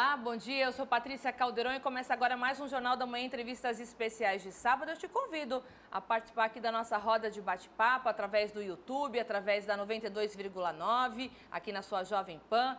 Olá, bom dia. Eu sou Patrícia Caldeirão e começa agora mais um Jornal da Manhã Entrevistas Especiais de sábado. Eu te convido a participar aqui da nossa roda de bate-papo através do YouTube, através da 92,9, aqui na sua Jovem Pan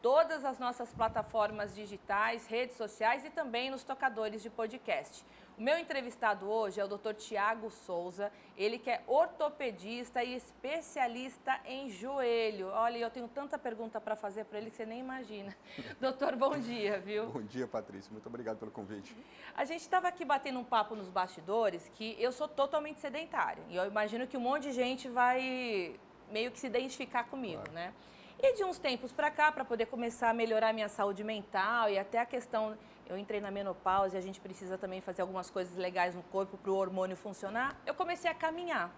todas as nossas plataformas digitais, redes sociais e também nos tocadores de podcast. O meu entrevistado hoje é o Dr. Tiago Souza, ele que é ortopedista e especialista em joelho. Olha, eu tenho tanta pergunta para fazer para ele que você nem imagina. Doutor, bom dia, viu? Bom dia, Patrícia. Muito obrigado pelo convite. A gente estava aqui batendo um papo nos bastidores que eu sou totalmente sedentária. E eu imagino que um monte de gente vai meio que se identificar comigo, claro. né? E de uns tempos para cá, para poder começar a melhorar a minha saúde mental e até a questão, eu entrei na menopausa e a gente precisa também fazer algumas coisas legais no corpo para o hormônio funcionar, eu comecei a caminhar.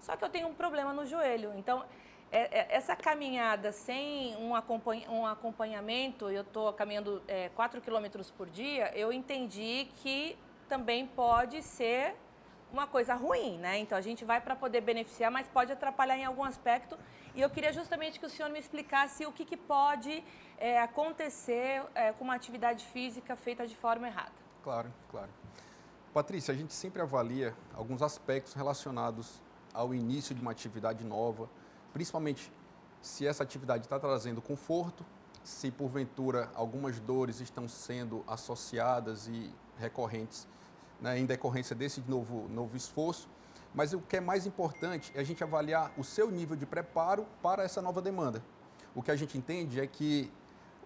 Só que eu tenho um problema no joelho, então é, é, essa caminhada sem um, acompanha, um acompanhamento, eu estou caminhando é, 4 quilômetros por dia, eu entendi que também pode ser uma coisa ruim, né? Então a gente vai para poder beneficiar, mas pode atrapalhar em algum aspecto. E eu queria justamente que o senhor me explicasse o que, que pode é, acontecer é, com uma atividade física feita de forma errada. Claro, claro. Patrícia, a gente sempre avalia alguns aspectos relacionados ao início de uma atividade nova, principalmente se essa atividade está trazendo conforto, se porventura algumas dores estão sendo associadas e recorrentes né, em decorrência desse novo, novo esforço. Mas o que é mais importante é a gente avaliar o seu nível de preparo para essa nova demanda. O que a gente entende é que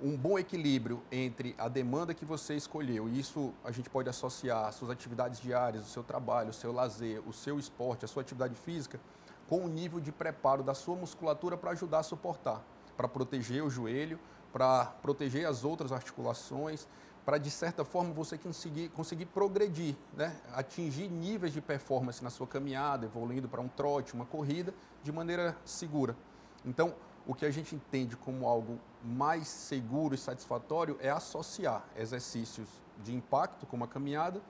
um bom equilíbrio entre a demanda que você escolheu, e isso a gente pode associar suas atividades diárias, o seu trabalho, o seu lazer, o seu esporte, a sua atividade física, com o nível de preparo da sua musculatura para ajudar a suportar, para proteger o joelho, para proteger as outras articulações, para de certa forma você conseguir, conseguir progredir, né? atingir níveis de performance na sua caminhada, evoluindo para um trote, uma corrida, de maneira segura. Então, o que a gente entende como algo mais seguro e satisfatório é associar exercícios de impacto, como a caminhada,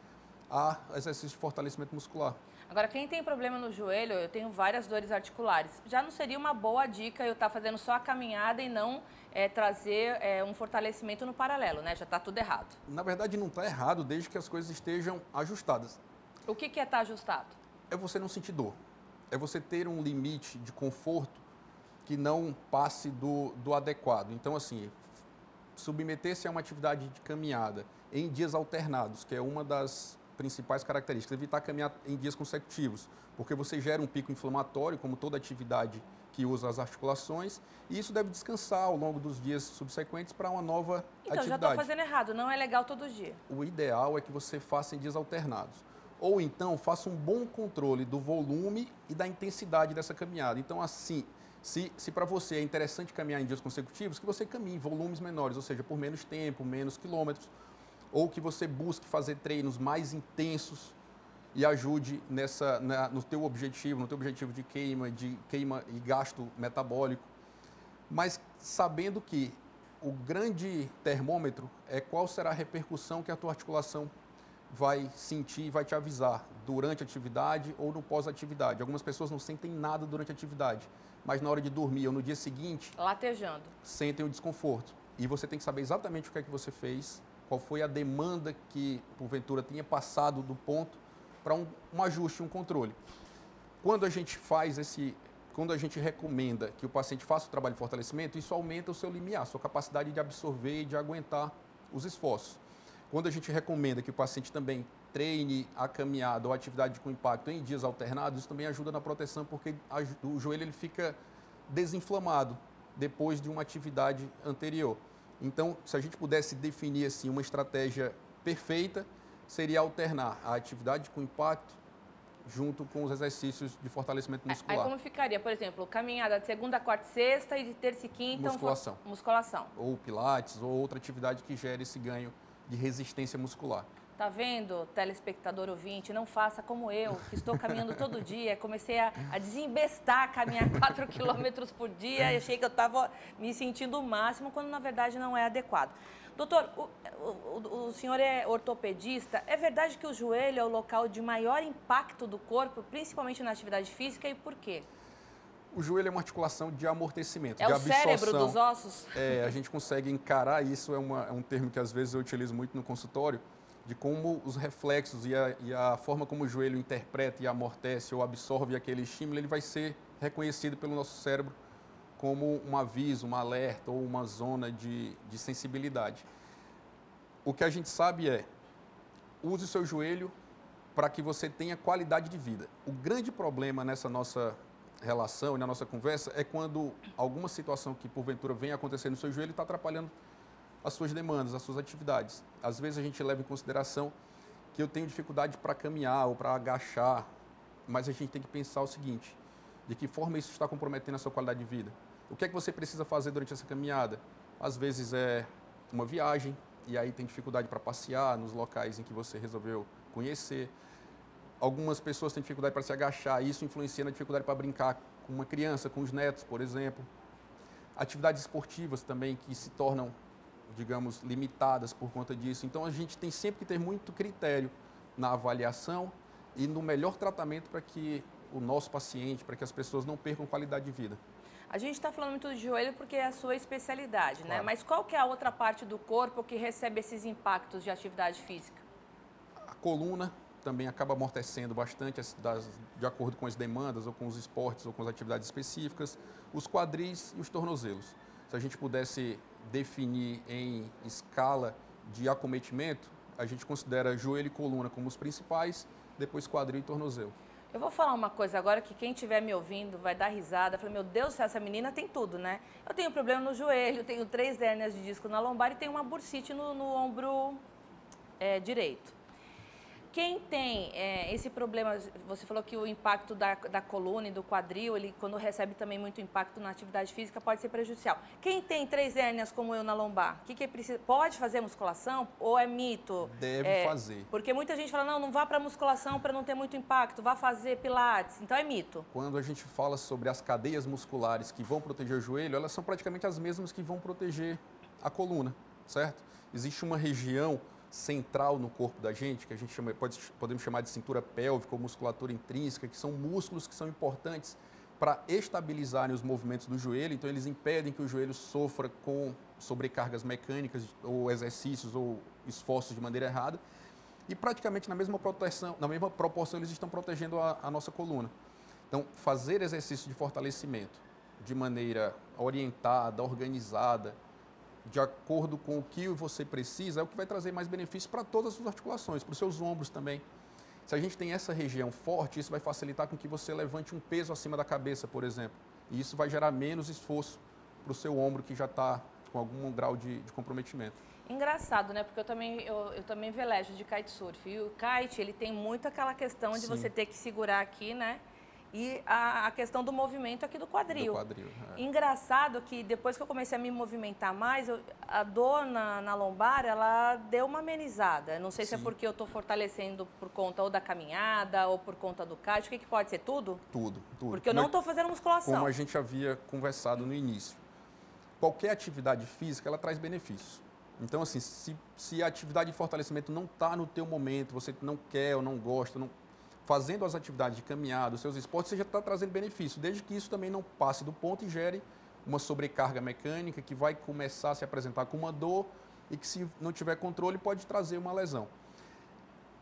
a exercícios de fortalecimento muscular. Agora, quem tem problema no joelho, eu tenho várias dores articulares, já não seria uma boa dica eu estar tá fazendo só a caminhada e não é, trazer é, um fortalecimento no paralelo, né? Já está tudo errado. Na verdade, não está errado desde que as coisas estejam ajustadas. O que, que é estar tá ajustado? É você não sentir dor. É você ter um limite de conforto que não passe do, do adequado. Então, assim, submeter-se a uma atividade de caminhada em dias alternados, que é uma das principais características. Evitar caminhar em dias consecutivos, porque você gera um pico inflamatório, como toda atividade que usa as articulações, e isso deve descansar ao longo dos dias subsequentes para uma nova então, atividade. Então, já estou fazendo errado, não é legal todo dia. O ideal é que você faça em dias alternados. Ou então, faça um bom controle do volume e da intensidade dessa caminhada. Então, assim, se, se para você é interessante caminhar em dias consecutivos, que você caminhe em volumes menores, ou seja, por menos tempo, menos quilômetros, ou que você busque fazer treinos mais intensos e ajude nessa, na, no teu objetivo, no teu objetivo de queima, de queima e gasto metabólico, mas sabendo que o grande termômetro é qual será a repercussão que a tua articulação vai sentir e vai te avisar durante a atividade ou no pós-atividade. Algumas pessoas não sentem nada durante a atividade, mas na hora de dormir ou no dia seguinte, latejando, sentem o desconforto. E você tem que saber exatamente o que é que você fez, qual foi a demanda que porventura tinha passado do ponto para um, um ajuste, um controle. Quando a gente faz esse, quando a gente recomenda que o paciente faça o trabalho de fortalecimento, isso aumenta o seu limiar, sua capacidade de absorver e de aguentar os esforços. Quando a gente recomenda que o paciente também treine a caminhada ou atividade com impacto em dias alternados, isso também ajuda na proteção, porque o joelho ele fica desinflamado depois de uma atividade anterior. Então, se a gente pudesse definir assim uma estratégia perfeita, seria alternar a atividade com impacto junto com os exercícios de fortalecimento muscular. Aí como ficaria, por exemplo, caminhada de segunda, quarta e sexta e de terça e quinta? Musculação. Musculação. Ou pilates, ou outra atividade que gere esse ganho de resistência muscular. Tá vendo, telespectador ouvinte? Não faça como eu, que estou caminhando todo dia. Comecei a, a desembestar, caminhar 4 quilômetros por dia e achei que eu estava me sentindo o máximo, quando na verdade não é adequado. Doutor, o, o, o, senhor é ortopedista. É verdade que o joelho é o local de maior impacto do corpo, principalmente na atividade física, e por quê? O joelho é uma articulação de amortecimento, é de o absorção. cérebro dos ossos? É, a gente consegue encarar isso, é, uma, é um termo que às vezes eu utilizo muito no consultório, de como os reflexos e a, e a, forma como o joelho interpreta e amortece ou absorve aquele estímulo, ele vai ser reconhecido pelo nosso cérebro como um aviso, um alerta ou uma zona de, de sensibilidade. O que a gente sabe é, use o seu joelho para que você tenha qualidade de vida. O grande problema nessa nossa relação e na nossa conversa é quando alguma situação que porventura venha acontecer no seu joelho está atrapalhando as suas demandas, as suas atividades. Às vezes a gente leva em consideração que eu tenho dificuldade para caminhar ou para agachar, mas a gente tem que pensar o seguinte: de que forma isso está comprometendo a sua qualidade de vida? O que é que você precisa fazer durante essa caminhada? Às vezes é uma viagem e aí tem dificuldade para passear nos locais em que você resolveu conhecer. Algumas pessoas têm dificuldade para se agachar, e isso influencia na dificuldade para brincar com uma criança, com os netos, por exemplo. Atividades esportivas também que se tornam digamos, limitadas por conta disso. Então, a gente tem sempre que ter muito critério na avaliação e no melhor tratamento para que o nosso paciente, para que as pessoas não percam qualidade de vida. A gente está falando muito de joelho porque é a sua especialidade, né? claro. né? Mas qual que é a outra parte do corpo que recebe esses impactos de atividade física? A coluna também acaba amortecendo bastante das, de acordo com as demandas ou com os esportes ou com as atividades específicas, os quadris e os tornozelos. Se a gente pudesse definir em escala de acometimento, a gente considera joelho e coluna como os principais, depois quadril e tornozelo. Eu vou falar uma coisa agora que quem estiver me ouvindo vai dar risada. Falei, meu Deus, essa menina tem tudo, né? Eu tenho problema no joelho, tenho três hérnias de disco na lombar e tenho uma bursite no, no ombro é, direito. Quem tem é, esse problema, você falou que o impacto da, da coluna e do quadril, ele quando recebe também muito impacto na atividade física, pode ser prejudicial. Quem tem três hérnias como eu na lombar, que que precisa, pode fazer musculação ou é mito? Deve é, fazer. Porque muita gente fala, não, não vá para musculação para não ter muito impacto, vá fazer pilates. Então é mito. Quando a gente fala sobre as cadeias musculares que vão proteger o joelho, elas são praticamente as mesmas que vão proteger a coluna, certo? Existe uma região central no corpo da gente, que a gente chama, pode, podemos chamar de cintura pélvica ou musculatura intrínseca, que são músculos que são importantes para estabilizarem os movimentos do joelho, então eles impedem que o joelho sofra com sobrecargas mecânicas ou exercícios ou esforços de maneira errada. E praticamente na mesma proteção, na mesma proporção eles estão protegendo a, a nossa coluna. Então, fazer exercício de fortalecimento de maneira orientada, organizada, de acordo com o que você precisa, é o que vai trazer mais benefícios para todas as suas articulações, para os seus ombros também. Se a gente tem essa região forte, isso vai facilitar com que você levante um peso acima da cabeça, por exemplo. E isso vai gerar menos esforço para o seu ombro que já está com algum grau de, de, comprometimento. Engraçado, né? Porque eu também, eu, eu, também velejo de kitesurf. E o kite, ele tem muito aquela questão de Sim. você ter que segurar aqui, né? E a, a, questão do movimento aqui do quadril. Do quadril é. Engraçado que depois que eu comecei a me movimentar mais, eu, a dor na, na, lombar, ela deu uma amenizada. Não sei Sim. se é porque eu estou fortalecendo por conta ou da caminhada ou por conta do kite. O que, que pode ser? Tudo? Tudo, tudo. Porque eu não estou fazendo musculação. Como a gente havia conversado no início. Qualquer atividade física, ela traz benefícios. Então, assim, se, se a atividade de fortalecimento não está no teu momento, você não quer ou não gosta, não, fazendo as atividades de caminhada, os seus esportes, você já está trazendo benefício, desde que isso também não passe do ponto e gere uma sobrecarga mecânica que vai começar a se apresentar com uma dor e que, se não tiver controle, pode trazer uma lesão.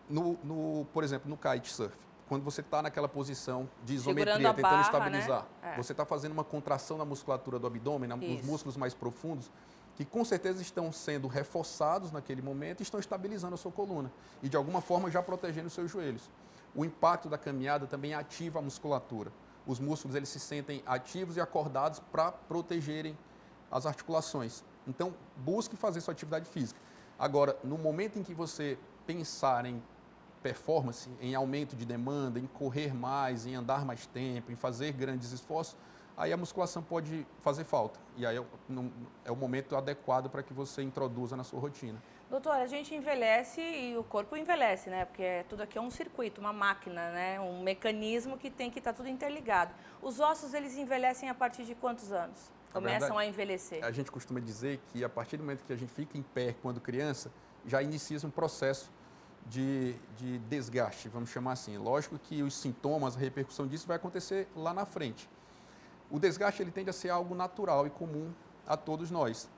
No, no por exemplo, no kitesurf, quando você está naquela posição de isometria, tentando barra, estabilizar, né? é. você está fazendo uma contração na musculatura do abdômen, nos músculos mais profundos, que com certeza estão sendo reforçados naquele momento e estão estabilizando a sua coluna e de alguma forma já protegendo os seus joelhos. O impacto da caminhada também ativa a musculatura. Os músculos eles se sentem ativos e acordados para protegerem as articulações. Então, busque fazer sua atividade física. Agora, no momento em que você pensar em performance, em aumento de demanda, em correr mais, em andar mais tempo, em fazer grandes esforços, aí a musculação pode fazer falta. E aí é, é o momento adequado para que você introduza na sua rotina. Doutor, a gente envelhece e o corpo envelhece, né? Porque é, tudo aqui é um circuito, uma máquina, né? Um mecanismo que tem que estar tá tudo interligado. Os ossos, eles envelhecem a partir de quantos anos? Começam a, verdade, a envelhecer? A gente costuma dizer que a partir do momento que a gente fica em pé quando criança, já inicia um processo de, de desgaste, vamos chamar assim. Lógico que os sintomas, a repercussão disso vai acontecer lá na frente. O desgaste ele tende a ser algo natural e comum a todos nós.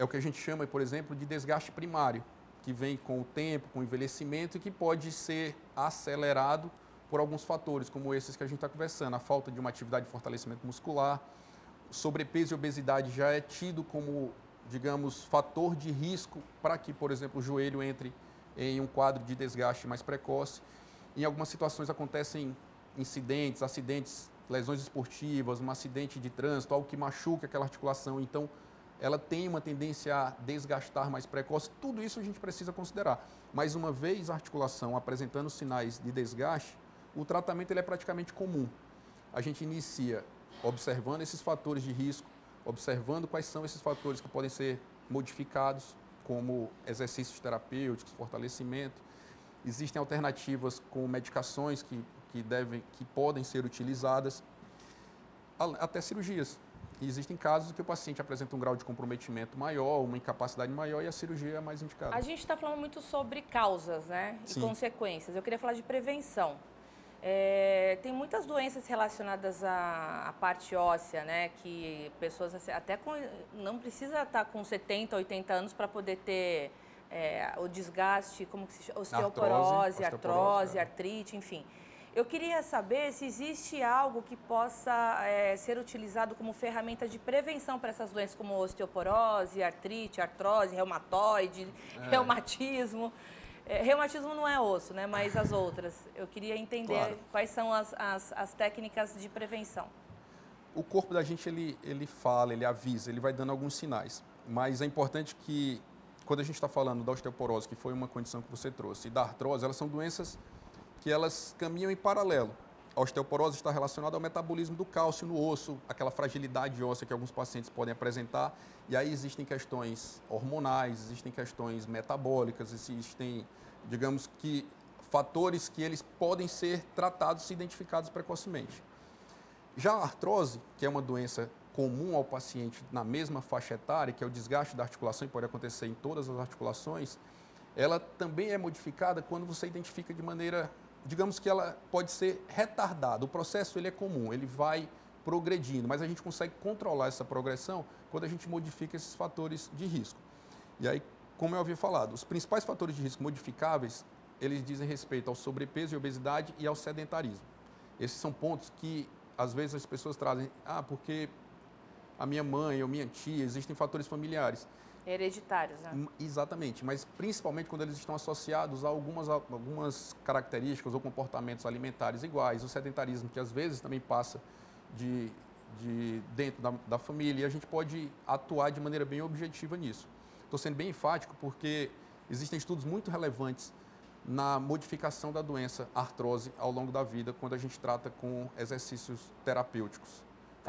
É o que a gente chama, por exemplo, de desgaste primário, que vem com o tempo, com o envelhecimento e que pode ser acelerado por alguns fatores, como esses que a gente está conversando, a falta de uma atividade de fortalecimento muscular, sobrepeso e obesidade já é tido como, digamos, fator de risco para que, por exemplo, o joelho entre em um quadro de desgaste mais precoce. Em algumas situações acontecem incidentes, acidentes, lesões esportivas, um acidente de trânsito, algo que machuca aquela articulação. Então, ela tem uma tendência a desgastar mais precoce. Tudo isso a gente precisa considerar. Mas uma vez a articulação apresentando sinais de desgaste, o tratamento ele é praticamente comum. A gente inicia observando esses fatores de risco, observando quais são esses fatores que podem ser modificados, como exercícios terapêuticos, fortalecimento. Existem alternativas com medicações que, que, devem, que podem ser utilizadas, até cirurgias. E existem casos que o paciente apresenta um grau de comprometimento maior, uma incapacidade maior e a cirurgia é mais indicada. A gente está falando muito sobre causas né, e Sim. consequências. Eu queria falar de prevenção. É, tem muitas doenças relacionadas à, à, parte óssea, né? Que pessoas assim, até com, não precisa estar com 70, 80 anos para poder ter é, o desgaste, como que se chama? Osteoporose, artrose, artrose é. artrite, enfim. Eu queria saber se existe algo que possa é, ser utilizado como ferramenta de prevenção para essas doenças, como osteoporose, artrite, artrose, reumatoide, é. reumatismo. É, reumatismo não é osso, né? Mas as outras. Eu queria entender claro. quais são as, as, as, técnicas de prevenção. O corpo da gente, ele, ele fala, ele avisa, ele vai dando alguns sinais. Mas é importante que, quando a gente está falando da osteoporose, que foi uma condição que você trouxe, e da artrose, elas são doenças que elas caminham em paralelo. A osteoporose está relacionada ao metabolismo do cálcio no osso, aquela fragilidade óssea que alguns pacientes podem apresentar. E aí existem questões hormonais, existem questões metabólicas, existem digamos que, fatores que eles podem ser tratados e identificados precocemente. Já a artrose, que é uma doença comum ao paciente na mesma faixa etária, que é o desgaste da articulação e pode acontecer em todas as articulações, ela também é modificada quando você identifica de maneira, digamos que ela pode ser retardada. O processo ele é comum, ele vai progredindo, mas a gente consegue controlar essa progressão quando a gente modifica esses fatores de risco. E aí, como eu havia falado, os principais fatores de risco modificáveis, eles dizem respeito ao sobrepeso e obesidade e ao sedentarismo. Esses são pontos que, às vezes, as pessoas trazem, ah, porque a minha mãe ou minha tia, existem fatores familiares. Hereditários, né? Hum, exatamente, mas principalmente quando eles estão associados a algumas, algumas características ou comportamentos alimentares iguais, o sedentarismo que às vezes também passa de, de dentro da, da família, e a gente pode atuar de maneira bem objetiva nisso. Estou sendo bem enfático porque existem estudos muito relevantes na modificação da doença artrose ao longo da vida, quando a gente trata com exercícios terapêuticos.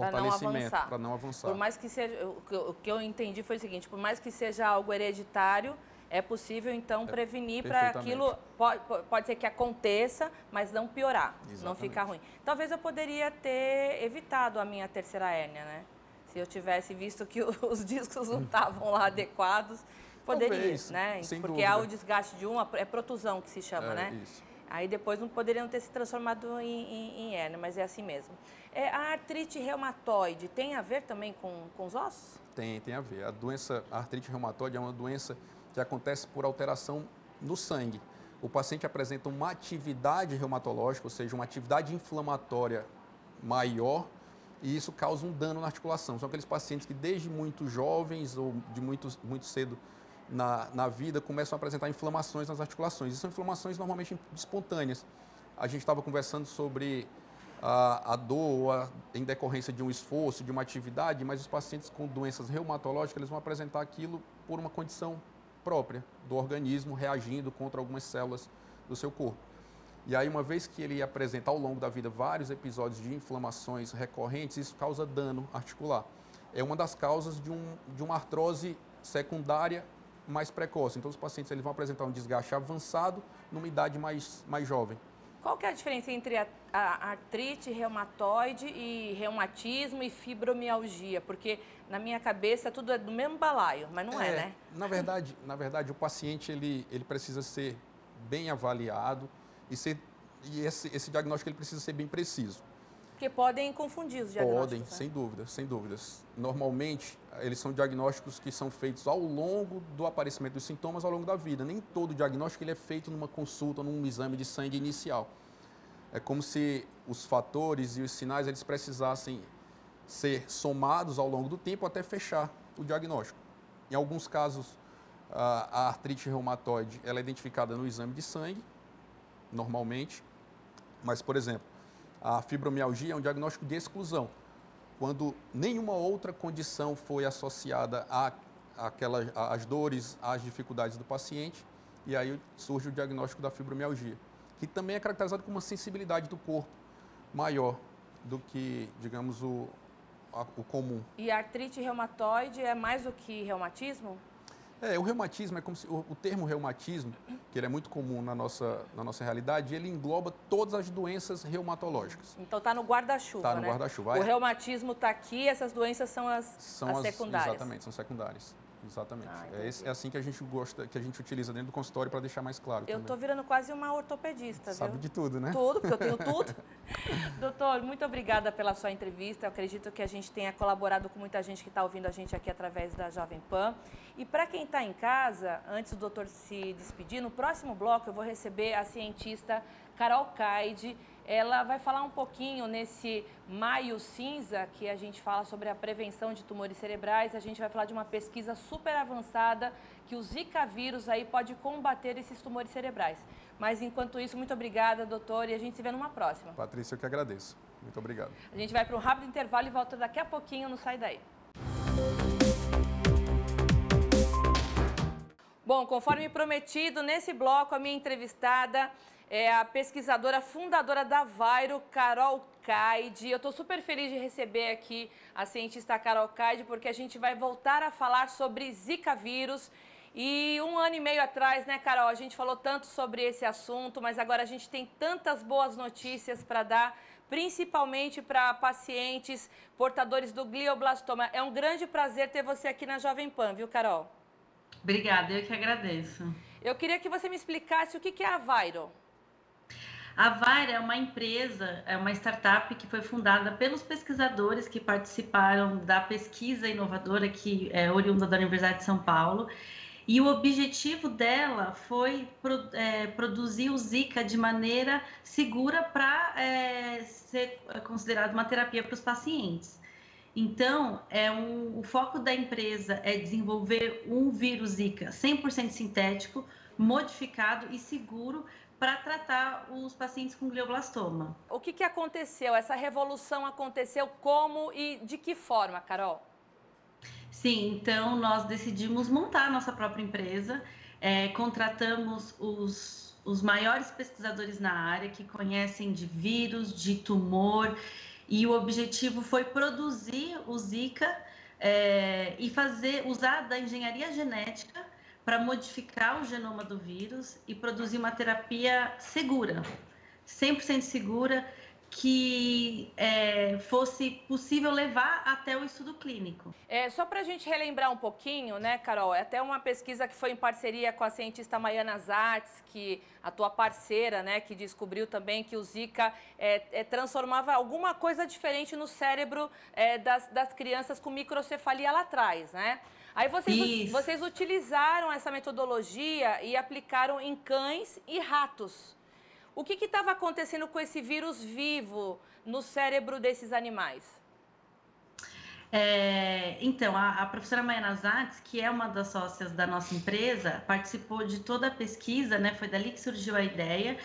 Fortalecimento para não, não avançar. Por mais que seja, o que eu entendi foi o seguinte, por mais que seja algo hereditário, é possível então é, prevenir para aquilo pode, pode ser que aconteça, mas não piorar, Exatamente. não ficar ruim. Talvez eu poderia ter evitado a minha terceira hérnia, né? Se eu tivesse visto que os discos não estavam lá adequados, poderia, Talvez, né? Porque dúvida. há o desgaste de uma, é protusão que se chama, é, né? Isso. Aí depois não poderiam ter se transformado em, em, em mas é assim mesmo. É, a artrite reumatoide tem a ver também com, com os ossos? Tem, tem a ver. A doença, a artrite reumatoide é uma doença que acontece por alteração no sangue. O paciente apresenta uma atividade reumatológica, ou seja, uma atividade inflamatória maior e isso causa um dano na articulação. São aqueles pacientes que desde muito jovens ou de muito, muito cedo na, na vida começam a apresentar inflamações nas articulações. E são inflamações normalmente espontâneas. A gente estava conversando sobre a, a dor a, em decorrência de um esforço, de uma atividade, mas os pacientes com doenças reumatológicas eles vão apresentar aquilo por uma condição própria do organismo reagindo contra algumas células do seu corpo. E aí, uma vez que ele apresenta ao longo da vida vários episódios de inflamações recorrentes, isso causa dano articular. É uma das causas de, um, de uma artrose secundária mais precoce. Então, os pacientes eles vão apresentar um desgaste avançado numa idade mais, mais jovem. Qual que é a diferença entre a, a artrite reumatoide e reumatismo e fibromialgia? Porque na minha cabeça tudo é do mesmo balaio, mas não é, é né? Na verdade, na verdade, o paciente ele, ele precisa ser bem avaliado e, ser, e esse, esse diagnóstico ele precisa ser bem preciso. Porque podem confundir os diagnósticos. Podem, né? sem dúvidas, sem dúvidas. Normalmente, eles são diagnósticos que são feitos ao longo do aparecimento dos sintomas, ao longo da vida. Nem todo diagnóstico ele é feito numa consulta, num exame de sangue inicial. É como se os fatores e os sinais eles precisassem ser somados ao longo do tempo até fechar o diagnóstico. Em alguns casos, a artrite reumatoide ela é identificada no exame de sangue, normalmente, mas, por exemplo, a fibromialgia é um diagnóstico de exclusão, quando nenhuma outra condição foi associada a aquelas, às dores, às dificuldades do paciente, e aí surge o diagnóstico da fibromialgia, que também é caracterizado com uma sensibilidade do corpo maior do que, digamos, o, o comum. E a artrite reumatoide é mais do que reumatismo? É, o reumatismo é como se o, o, termo reumatismo, que ele é muito comum na nossa, na nossa realidade, ele engloba todas as doenças reumatológicas. Então está no guarda-chuva, Está no né? guarda-chuva. O reumatismo está aqui, essas doenças são as, são as as secundárias. Exatamente, são secundárias. Exatamente. Ah, é, esse, é, assim que a gente gosta, que a gente utiliza dentro do consultório para deixar mais claro. Eu estou virando quase uma ortopedista, Sabe viu? de tudo, né? Tudo, porque eu tenho tudo. Doutor, muito obrigada pela sua entrevista. Eu acredito que a gente tenha colaborado com muita gente que está ouvindo a gente aqui através da Jovem Pan. E para quem está em casa, antes do doutor se despedir, no próximo bloco eu vou receber a cientista Carol Caide. Ela vai falar um pouquinho nesse maio cinza, que a gente fala sobre a prevenção de tumores cerebrais. A gente vai falar de uma pesquisa super avançada que o Zika vírus aí pode combater esses tumores cerebrais. Mas enquanto isso, muito obrigada, doutor, e a gente se vê numa próxima. Patrícia, eu que agradeço. Muito obrigado. A gente vai para um rápido intervalo e volta daqui a pouquinho no Sai Daí. Bom, conforme prometido, nesse bloco, a minha entrevistada é a pesquisadora fundadora da Vairo, Carol Caide. Eu estou super feliz de receber aqui a cientista Carol Caide, porque a gente vai voltar a falar sobre Zika vírus. E um ano e meio atrás, né, Carol, a gente falou tanto sobre esse assunto, mas agora a gente tem tantas boas notícias para dar, principalmente para pacientes portadores do glioblastoma. É um grande prazer ter você aqui na Jovem Pan, viu, Carol? Obrigada, eu que agradeço. Eu queria que você me explicasse o que é a Vairo. A Vaira é uma empresa, é uma startup que foi fundada pelos pesquisadores que participaram da pesquisa inovadora que é oriunda da Universidade de São Paulo. E o objetivo dela foi é, produzir o Zika de maneira segura para é, ser considerado uma terapia para os pacientes. Então, é um, o foco da empresa é desenvolver um vírus Zika 100% sintético, modificado e seguro para tratar os pacientes com glioblastoma. O que, que aconteceu? Essa revolução aconteceu como e de que forma, Carol? Sim, então nós decidimos montar a nossa própria empresa, é, contratamos os, os maiores pesquisadores na área que conhecem de vírus, de tumor, e o objetivo foi produzir o Zika é, e fazer usar da engenharia genética para modificar o genoma do vírus e produzir uma terapia segura, 100% segura, que é, fosse possível levar até o estudo clínico. É, só para a gente relembrar um pouquinho, né, Carol? É até uma pesquisa que foi em parceria com a cientista Maiana Zatz, que a tua parceira, né, que descobriu também que o Zika é, é, transformava alguma coisa diferente no cérebro é, das, das crianças com microcefalia lá atrás, né? Aí vocês, vocês utilizaram essa metodologia e aplicaram em cães e ratos. O que estava acontecendo com esse vírus vivo no cérebro desses animais? É, então, a, a professora Maiana Zatz, que é uma das sócias da nossa empresa, participou de toda a pesquisa, né? Foi dali que surgiu a ideia.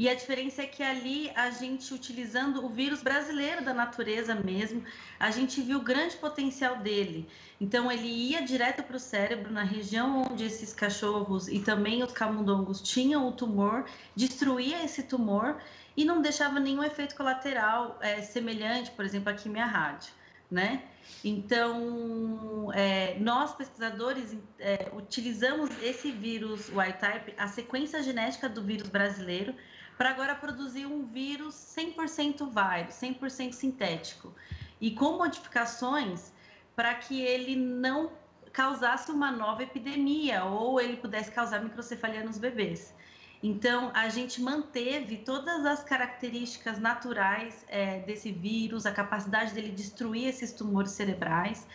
E a diferença é que ali a gente, utilizando o vírus brasileiro da natureza mesmo, a gente viu o grande potencial dele. Então, ele ia direto para o cérebro, na região onde esses cachorros e também os camundongos tinham o tumor, destruía esse tumor e não deixava nenhum efeito colateral é, semelhante, por exemplo, à quimia rádio, né? Então, é, nós pesquisadores é, utilizamos esse vírus wild type, a sequência genética do vírus brasileiro, para agora produzir um vírus 100% vírus, 100% sintético, e com modificações para que ele não causasse uma nova epidemia ou ele pudesse causar microcefalia nos bebês. Então, a gente manteve todas as características naturais é, desse vírus, a capacidade dele destruir esses tumores cerebrais,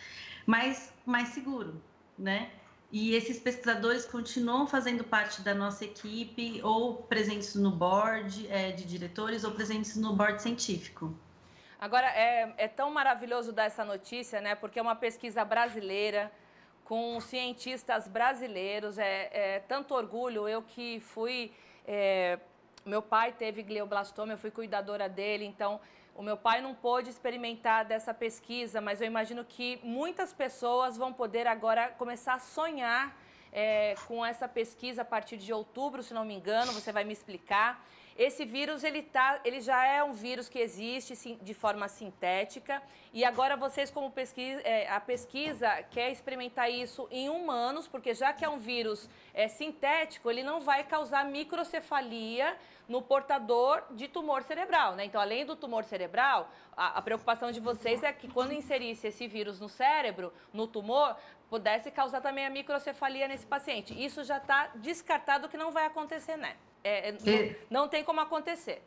mas mais seguro, né? E esses pesquisadores continuam fazendo parte da nossa equipe, ou presentes no board é, de diretores, ou presentes no board científico. Agora, é, é tão maravilhoso dar essa notícia, né? Porque é uma pesquisa brasileira, com cientistas brasileiros. É, é tanto orgulho. Eu que fui. É, meu pai teve glioblastoma, eu fui cuidadora dele, então o meu pai não pôde experimentar dessa pesquisa, mas eu imagino que muitas pessoas vão poder agora começar a sonhar é, com essa pesquisa a partir de outubro, se não me engano, você vai me explicar. Esse vírus ele, tá, ele já é um vírus que existe sim, de forma sintética e agora vocês como pesquisa, é, a pesquisa quer experimentar isso em humanos, porque já que é um vírus é, sintético, ele não vai causar microcefalia no portador de tumor cerebral, né? Então, além do tumor cerebral, a, a preocupação de vocês é que quando inserisse esse vírus no cérebro, no tumor, pudesse causar também a microcefalia nesse paciente. Isso já está descartado que não vai acontecer, né? É, é, não, tem como acontecer.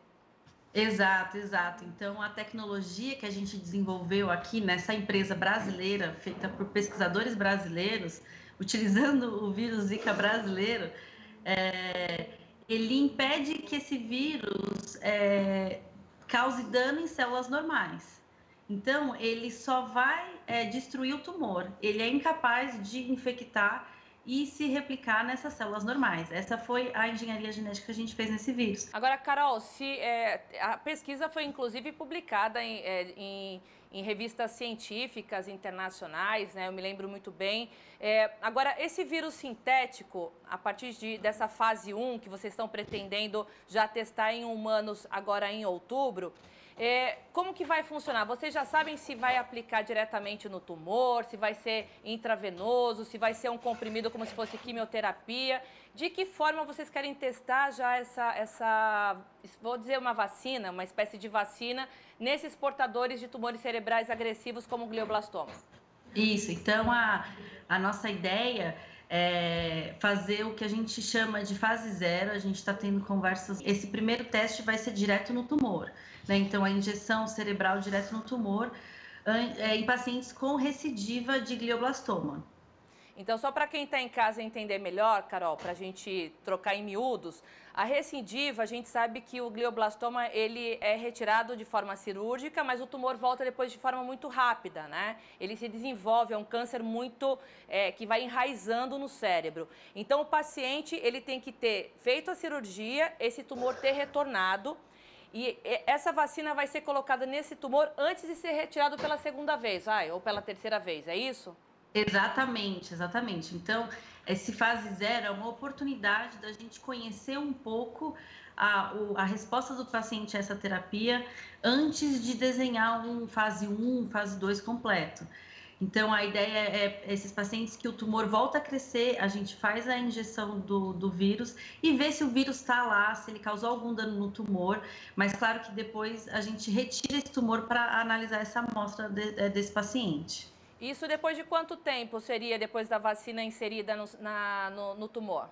Exato, exato. Então, a tecnologia que a gente desenvolveu aqui nessa empresa brasileira, feita por pesquisadores brasileiros, utilizando o vírus Zika brasileiro, é, ele impede que esse vírus é, cause dano em células normais. Então, ele só vai é, destruir o tumor. Ele é incapaz de infectar e se replicar nessas células normais. Essa foi a engenharia genética que a gente fez nesse vírus. Agora, Carol, se é, a pesquisa foi inclusive publicada em, é, em, em, revistas científicas internacionais, né? Eu me lembro muito bem. É, agora, esse vírus sintético, a partir de, dessa fase 1 que vocês estão pretendendo já testar em humanos agora em outubro, é, como que vai funcionar? Vocês já sabem se vai aplicar diretamente no tumor, se vai ser intravenoso, se vai ser um comprimido como se fosse quimioterapia. De que forma vocês querem testar já essa, essa vou dizer uma vacina, uma espécie de vacina, nesses portadores de tumores cerebrais agressivos como o glioblastoma? Isso, então a, a nossa ideia é fazer o que a gente chama de fase zero. A gente está tendo conversas. Esse primeiro teste vai ser direto no tumor. Né? Então, a injeção cerebral direto no tumor é, em pacientes com recidiva de glioblastoma. Então, só para quem está em casa entender melhor, Carol, para a gente trocar em miúdos, a recidiva, a gente sabe que o glioblastoma ele é retirado de forma cirúrgica, mas o tumor volta depois de forma muito rápida, né? Ele se desenvolve, é um câncer muito é, que vai enraizando no cérebro. Então, o paciente ele tem que ter feito a cirurgia, esse tumor ter retornado e essa vacina vai ser colocada nesse tumor antes de ser retirado pela segunda vez, ai, ou pela terceira vez, é isso? Exatamente, exatamente. Então, esse fase zero é uma oportunidade da gente conhecer um pouco a, a resposta do paciente a essa terapia antes de desenhar um fase 1, fase 2 completo. Então, a ideia é, é esses pacientes que o tumor volta a crescer, a gente faz a injeção do, do vírus e vê se o vírus está lá, se ele causou algum dano no tumor. Mas, claro que depois a gente retira esse tumor para analisar essa amostra de, é, desse paciente. Isso depois de quanto tempo seria depois da vacina inserida no, na, no, no tumor?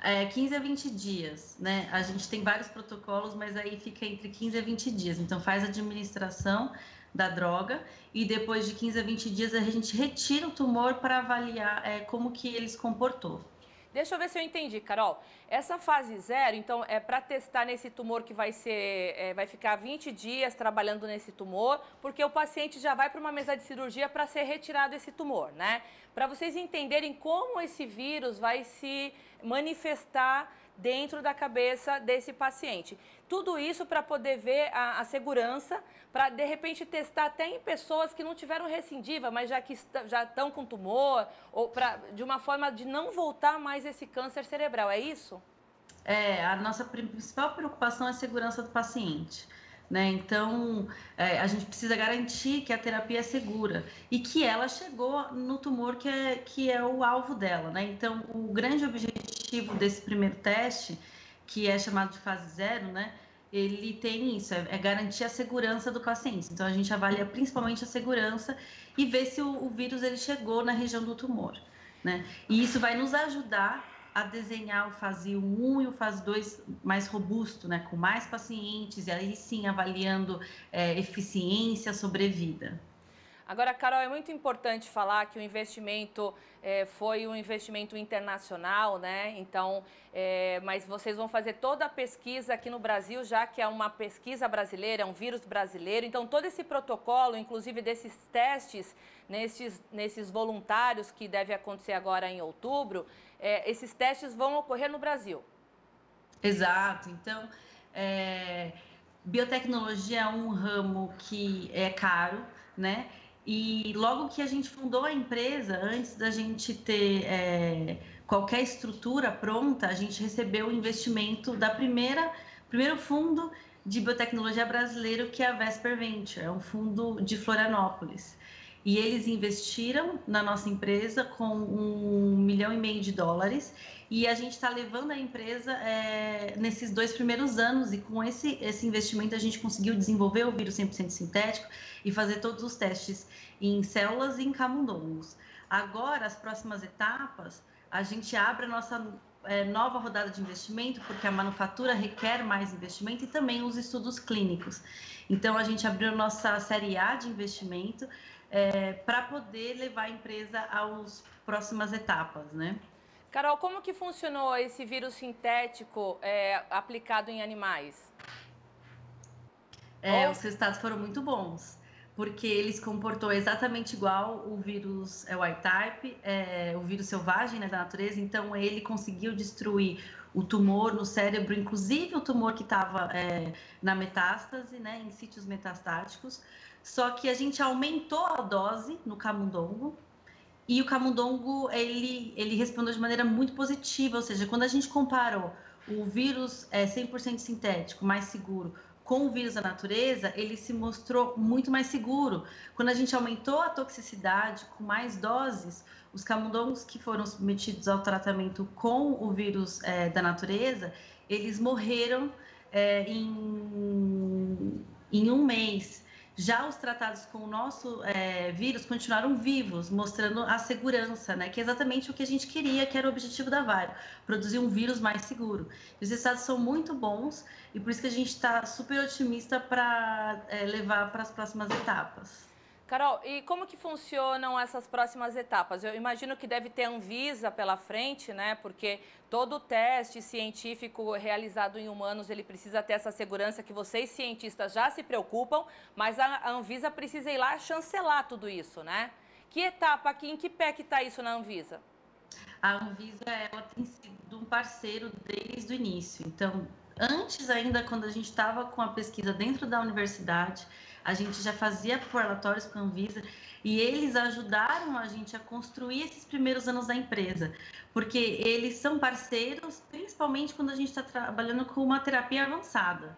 É, 15 a 20 dias, né? A gente tem vários protocolos, mas aí fica entre 15 a 20 dias. Então, faz a administração da droga e depois de 15 a 20 dias a gente retira o tumor para avaliar é, como que ele se comportou. Deixa eu ver se eu entendi, Carol. Essa fase zero, então, é para testar nesse tumor que vai ser, é, vai ficar 20 dias trabalhando nesse tumor, porque o paciente já vai para uma mesa de cirurgia para ser retirado esse tumor, né? Para vocês entenderem como esse vírus vai se manifestar dentro da cabeça desse paciente. Tudo isso para poder ver a, a segurança, para de repente testar até em pessoas que não tiveram recidiva, mas já que já estão com tumor, ou pra, de uma forma de não voltar mais esse câncer cerebral. É isso? É, a nossa principal preocupação é a segurança do paciente. Né? Então, é, a gente precisa garantir que a terapia é segura e que ela chegou no tumor que é, que é o alvo dela. Né? Então, o grande objetivo desse primeiro teste, que é chamado de fase zero, né? ele tem isso, é, é garantir a segurança do paciente. Então, a gente avalia principalmente a segurança e ver se o, o vírus ele chegou na região do tumor. Né? E isso vai nos ajudar a desenhar o fase 1 e o fase 2 mais robusto, né, com mais pacientes, e aí sim avaliando é, eficiência, sobrevida. Agora, Carol, é muito importante falar que o investimento é, foi um investimento internacional, né? Então, é, mas vocês vão fazer toda a pesquisa aqui no Brasil, já que é uma pesquisa brasileira, é um vírus brasileiro. Então, todo esse protocolo, inclusive desses testes, nesses, nesses voluntários que deve acontecer agora em outubro, é, esses testes vão ocorrer no Brasil. Exato. Então, é, biotecnologia é um ramo que é caro, né? E logo que a gente fundou a empresa, antes da gente ter é, qualquer estrutura pronta, a gente recebeu o investimento da primeira primeiro fundo de biotecnologia brasileiro, que é a Vesper Venture, é um fundo de Florianópolis. E eles investiram na nossa empresa com um milhão e meio de dólares e a gente está levando a empresa é, nesses dois primeiros anos e com esse, esse investimento a gente conseguiu desenvolver o vírus 100% sintético e fazer todos os testes em células e em camundongos. Agora, as próximas etapas, a gente abre a nossa é, nova rodada de investimento, porque a manufatura requer mais investimento e também os estudos clínicos. Então, a gente abriu nossa série A de investimento é, para poder levar a empresa às próximas etapas, né? Carol, como que funcionou esse vírus sintético é, aplicado em animais? É, Ou... Os resultados foram muito bons, porque ele se comportou exatamente igual o vírus é, white type, é, o vírus selvagem né, da natureza. Então, ele conseguiu destruir o tumor no cérebro, inclusive o tumor que estava é, na metástase, né, em sítios metastáticos. Só que a gente aumentou a dose no camundongo, e o camundongo, ele, ele respondeu de maneira muito positiva, ou seja, quando a gente comparou o vírus é, 100% sintético, mais seguro, com o vírus da natureza, ele se mostrou muito mais seguro. Quando a gente aumentou a toxicidade com mais doses, os camundongos que foram submetidos ao tratamento com o vírus é, da natureza, eles morreram é, em, em um mês. Já os tratados com o nosso é, vírus continuaram vivos, mostrando a segurança, né? Que é exatamente o que a gente queria, que era o objetivo da Vario, produzir um vírus mais seguro. Os resultados são muito bons e por isso que a gente está super otimista para é, levar para as próximas etapas. Carol, e como que funcionam essas próximas etapas? Eu imagino que deve ter Anvisa pela frente, né? Porque todo teste científico realizado em humanos, ele precisa ter essa segurança que vocês cientistas já se preocupam, mas a Anvisa precisa ir lá chancelar tudo isso, né? Que etapa aqui, em que pé que está isso na Anvisa? A Anvisa, ela tem sido um parceiro desde o início. Então, antes ainda, quando a gente estava com a pesquisa dentro da universidade, a gente já fazia relatórios com a Anvisa e eles ajudaram a gente a construir esses primeiros anos da empresa, porque eles são parceiros, principalmente quando a gente está trabalhando com uma terapia avançada.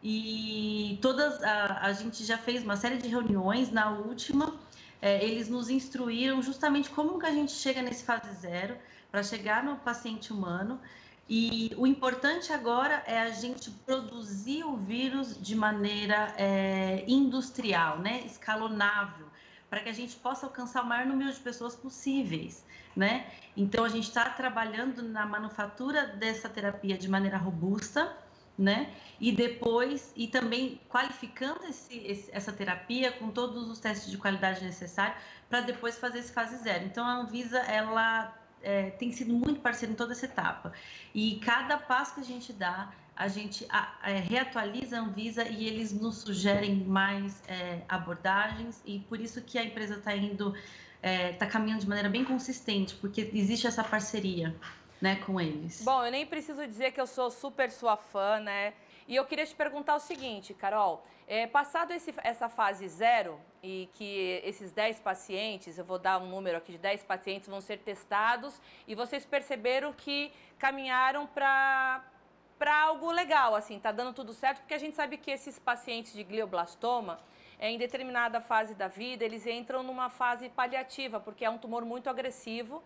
E todas a, a gente já fez uma série de reuniões, na última, é, eles nos instruíram justamente como que a gente chega nesse fase zero para chegar no paciente humano e o importante agora é a gente produzir o vírus de maneira é, industrial, né, escalonável, para que a gente possa alcançar o maior número de pessoas possíveis, né? Então a gente está trabalhando na manufatura dessa terapia de maneira robusta, né? E depois, e também qualificando esse, esse, essa terapia com todos os testes de qualidade necessários para depois fazer esse fase zero. Então a Anvisa, ela é, tem sido muito parceiro em toda essa etapa. E cada passo que a gente dá, a gente a, é, reatualiza a Anvisa e eles nos sugerem mais é, abordagens e por isso que a empresa está indo, está é, caminhando de maneira bem consistente, porque existe essa parceria. Né, com eles. Bom, eu nem preciso dizer que eu sou super sua fã, né? E eu queria te perguntar o seguinte, Carol. É, passado esse, essa fase zero e que esses 10 pacientes, eu vou dar um número aqui de 10 pacientes, vão ser testados e vocês perceberam que caminharam para para algo legal, assim, tá dando tudo certo, porque a gente sabe que esses pacientes de glioblastoma, é, em determinada fase da vida, eles entram numa fase paliativa, porque é um tumor muito agressivo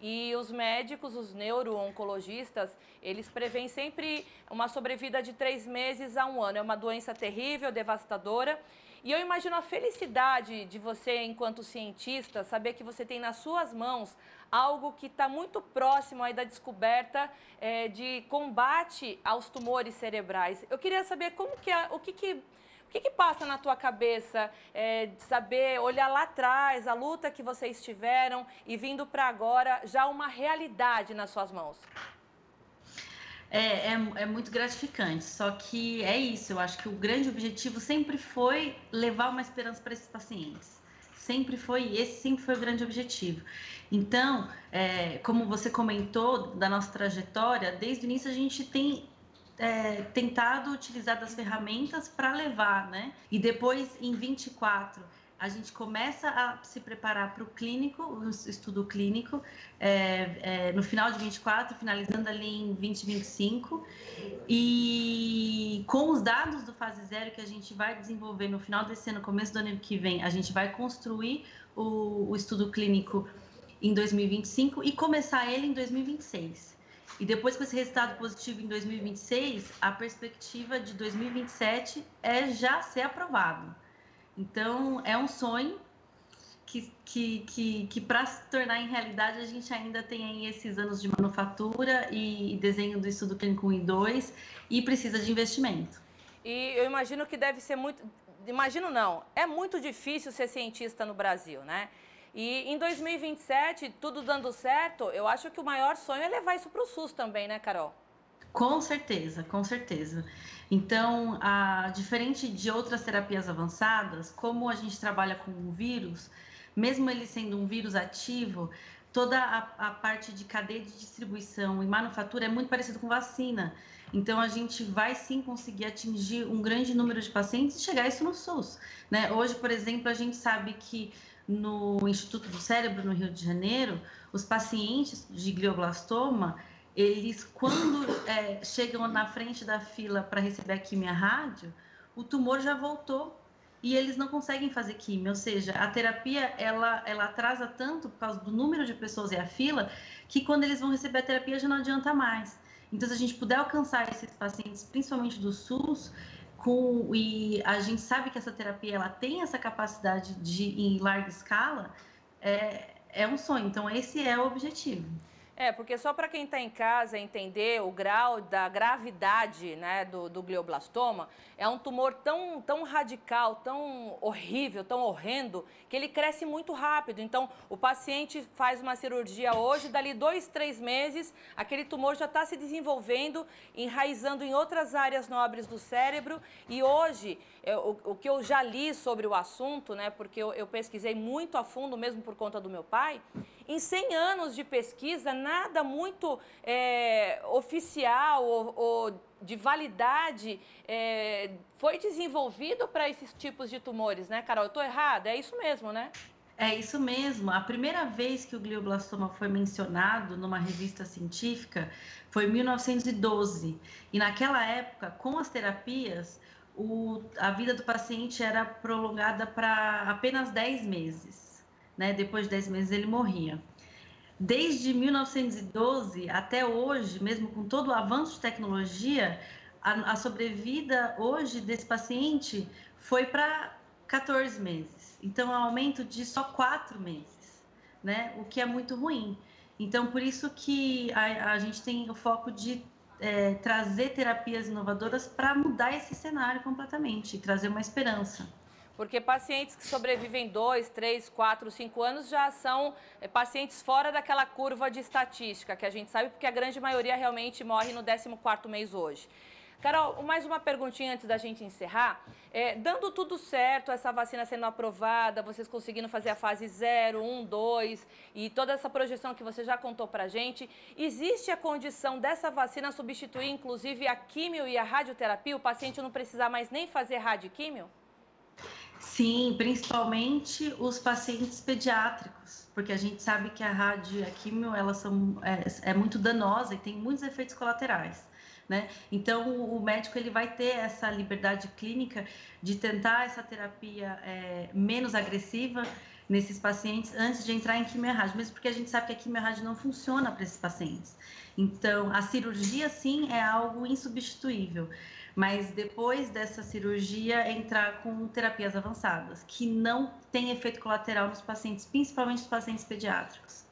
e os médicos, os neuro-oncologistas, eles preveem sempre uma sobrevida de três meses a um ano. É uma doença terrível, devastadora. E eu imagino a felicidade de você, enquanto cientista, saber que você tem nas suas mãos algo que está muito próximo aí da descoberta é, de combate aos tumores cerebrais. Eu queria saber como que é, o que, que o que, que, passa na tua cabeça é, de saber olhar lá atrás a luta que vocês tiveram e vindo para agora já uma realidade nas suas mãos? É, é, é, muito gratificante, só que é isso. Eu acho que o grande objetivo sempre foi levar uma esperança para esses pacientes. Sempre foi, esse sempre foi o grande objetivo. Então, é, como você comentou da nossa trajetória, desde o início a gente tem é, tentado utilizar das ferramentas para levar, né? E depois, em 24, a gente começa a se preparar para o clínico, o estudo clínico, é, é, no final de 24, finalizando ali em 2025. E com os dados do fase zero que a gente vai desenvolver no final desse ano, começo do ano que vem, a gente vai construir o, o estudo clínico em 2025 e começar ele em 2026. E depois com esse resultado positivo em 2026, a perspectiva de 2027 é já ser aprovado. Então, é um sonho que, que, que, que para se tornar em realidade, a gente ainda tem aí esses anos de manufatura e desenho do estudo clínico 1 e 2 e precisa de investimento. E eu imagino que deve ser muito. Imagino não, é muito difícil ser cientista no Brasil, né? E em 2027, tudo dando certo, eu acho que o maior sonho é levar isso para o SUS também, né, Carol? Com certeza, com certeza. Então, a, diferente de outras terapias avançadas, como a gente trabalha com um vírus, mesmo ele sendo um vírus ativo, toda a, a, parte de cadeia de distribuição e manufatura é muito parecido com vacina. Então, a gente vai sim conseguir atingir um grande número de pacientes e chegar isso no SUS. Né? Hoje, por exemplo, a gente sabe que no Instituto do Cérebro, no Rio de Janeiro, os pacientes de glioblastoma, eles, quando é, chegam na frente da fila para receber a quimio rádio, o tumor já voltou e eles não conseguem fazer quimio, ou seja, a terapia ela, ela atrasa tanto por causa do número de pessoas e a fila, que quando eles vão receber a terapia já não adianta mais. Então, se a gente puder alcançar esses pacientes, principalmente do SUS, e a gente sabe que essa terapia ela tem essa capacidade de em larga escala, é, é um sonho. Então, esse é o objetivo. É, porque só para quem está em casa entender o grau da gravidade né, do, do, glioblastoma, é um tumor tão, tão radical, tão horrível, tão horrendo, que ele cresce muito rápido. Então, o paciente faz uma cirurgia hoje, dali dois, três meses, aquele tumor já está se desenvolvendo, enraizando em outras áreas nobres do cérebro. E hoje, eu, o, o, que eu já li sobre o assunto, né, porque eu, eu pesquisei muito a fundo, mesmo por conta do meu pai, em 100 anos de pesquisa, nada muito é, oficial ou, ou, de validade é, foi desenvolvido para esses tipos de tumores, né, Carol? Eu estou errada? É isso mesmo, né? É isso mesmo. A primeira vez que o glioblastoma foi mencionado numa revista científica foi em 1912. E naquela época, com as terapias, o, a vida do paciente era prolongada para apenas 10 meses né? Depois de 10 meses ele morria. Desde 1912 até hoje, mesmo com todo o avanço de tecnologia, a, a sobrevida hoje desse paciente foi para 14 meses. Então, é um aumento de só 4 meses, né? O que é muito ruim. Então, por isso que a, a gente tem o foco de é, trazer terapias inovadoras para mudar esse cenário completamente, trazer uma esperança. Porque pacientes que sobrevivem dois, três, quatro, cinco anos já são é, pacientes fora daquela curva de estatística que a gente sabe, porque a grande maioria realmente morre no 14º mês hoje. Carol, mais uma perguntinha antes da gente encerrar. É, dando tudo certo, essa vacina sendo aprovada, vocês conseguindo fazer a fase 0, 1, 2 e toda essa projeção que você já contou pra gente, existe a condição dessa vacina substituir inclusive a químio e a radioterapia? O paciente não precisar mais nem fazer radioquímio? Sim, principalmente os pacientes pediátricos, porque a gente sabe que a rádio e a quimio elas são, é, é muito danosa e tem muitos efeitos colaterais. Né? Então, o médico ele vai ter essa liberdade clínica de tentar essa terapia é, menos agressiva nesses pacientes antes de entrar em quimio-rádio, mesmo porque a gente sabe que a quimio-rádio não funciona para esses pacientes. Então, a cirurgia, sim, é algo insubstituível mas depois dessa cirurgia entrar com terapias avançadas, que não tem efeito colateral nos pacientes, principalmente nos pacientes pediátricos.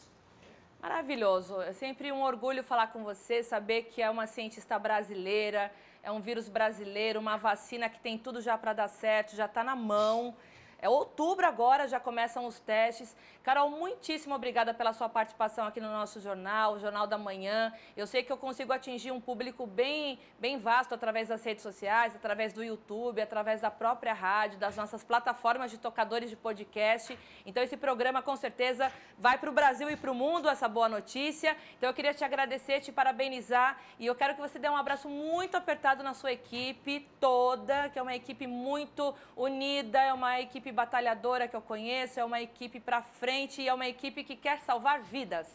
Maravilhoso. É sempre um orgulho falar com você, saber que é uma cientista brasileira, é um vírus brasileiro, uma vacina que tem tudo já para dar certo, já está na mão. É outubro agora, já começam os testes. Carol, muitíssimo obrigada pela sua participação aqui no nosso jornal, o Jornal da Manhã. Eu sei que eu consigo atingir um público bem, bem vasto através das redes sociais, através do YouTube, através da própria rádio, das nossas plataformas de tocadores de podcast. Então, esse programa, com certeza, vai para o Brasil e para o mundo, essa boa notícia. Então, eu queria te agradecer, te parabenizar e eu quero que você dê um abraço muito apertado na sua equipe toda, que é uma equipe muito unida, é uma equipe batalhadora que eu conheço, é uma equipe para frente e é uma equipe que quer salvar vidas.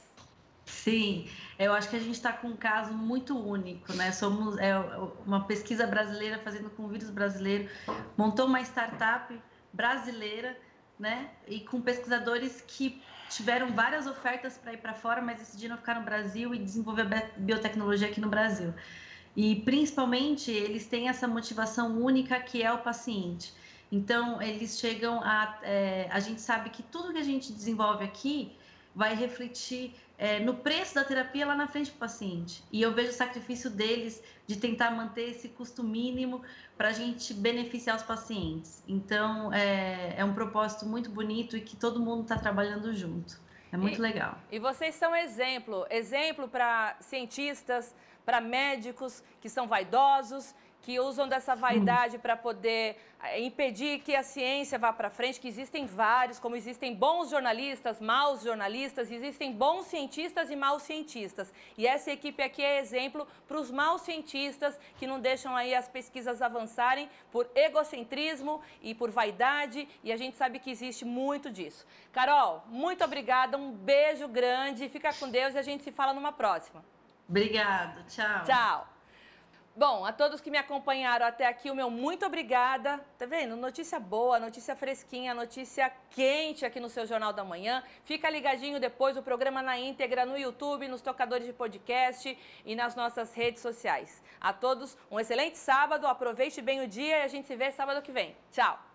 Sim, eu acho que a gente está com um caso muito único, né? Somos é, uma pesquisa brasileira fazendo com vírus brasileiro, montou uma startup brasileira, né? E com pesquisadores que tiveram várias ofertas para ir para fora, mas decidiram ficar no Brasil e desenvolver biotecnologia aqui no Brasil. E principalmente eles têm essa motivação única que é o paciente. Então, eles chegam a. É, a gente sabe que tudo que a gente desenvolve aqui vai refletir é, no preço da terapia lá na frente do paciente. E eu vejo o sacrifício deles de tentar manter esse custo mínimo para a gente beneficiar os pacientes. Então, é, é, um propósito muito bonito e que todo mundo está trabalhando junto. É muito e, legal. E vocês são exemplo exemplo para cientistas, para médicos que são vaidosos que usam dessa vaidade para poder eh, impedir que a ciência vá para frente, que existem vários, como existem bons jornalistas, maus jornalistas, existem bons cientistas e maus cientistas. E essa equipe aqui é exemplo para os maus cientistas que não deixam aí as pesquisas avançarem por egocentrismo e por vaidade, e a gente sabe que existe muito disso. Carol, muito obrigada, um beijo grande, fica com Deus e a gente se fala numa próxima. Obrigado, tchau. Tchau. Bom, a todos que me acompanharam até aqui, o meu muito obrigada. Tá vendo? Notícia boa, notícia fresquinha, notícia quente aqui no seu Jornal da Manhã. Fica ligadinho depois o programa na íntegra no YouTube, nos tocadores de podcast e nas nossas redes sociais. A todos, um excelente sábado, aproveite bem o dia e a gente se vê sábado que vem. Tchau!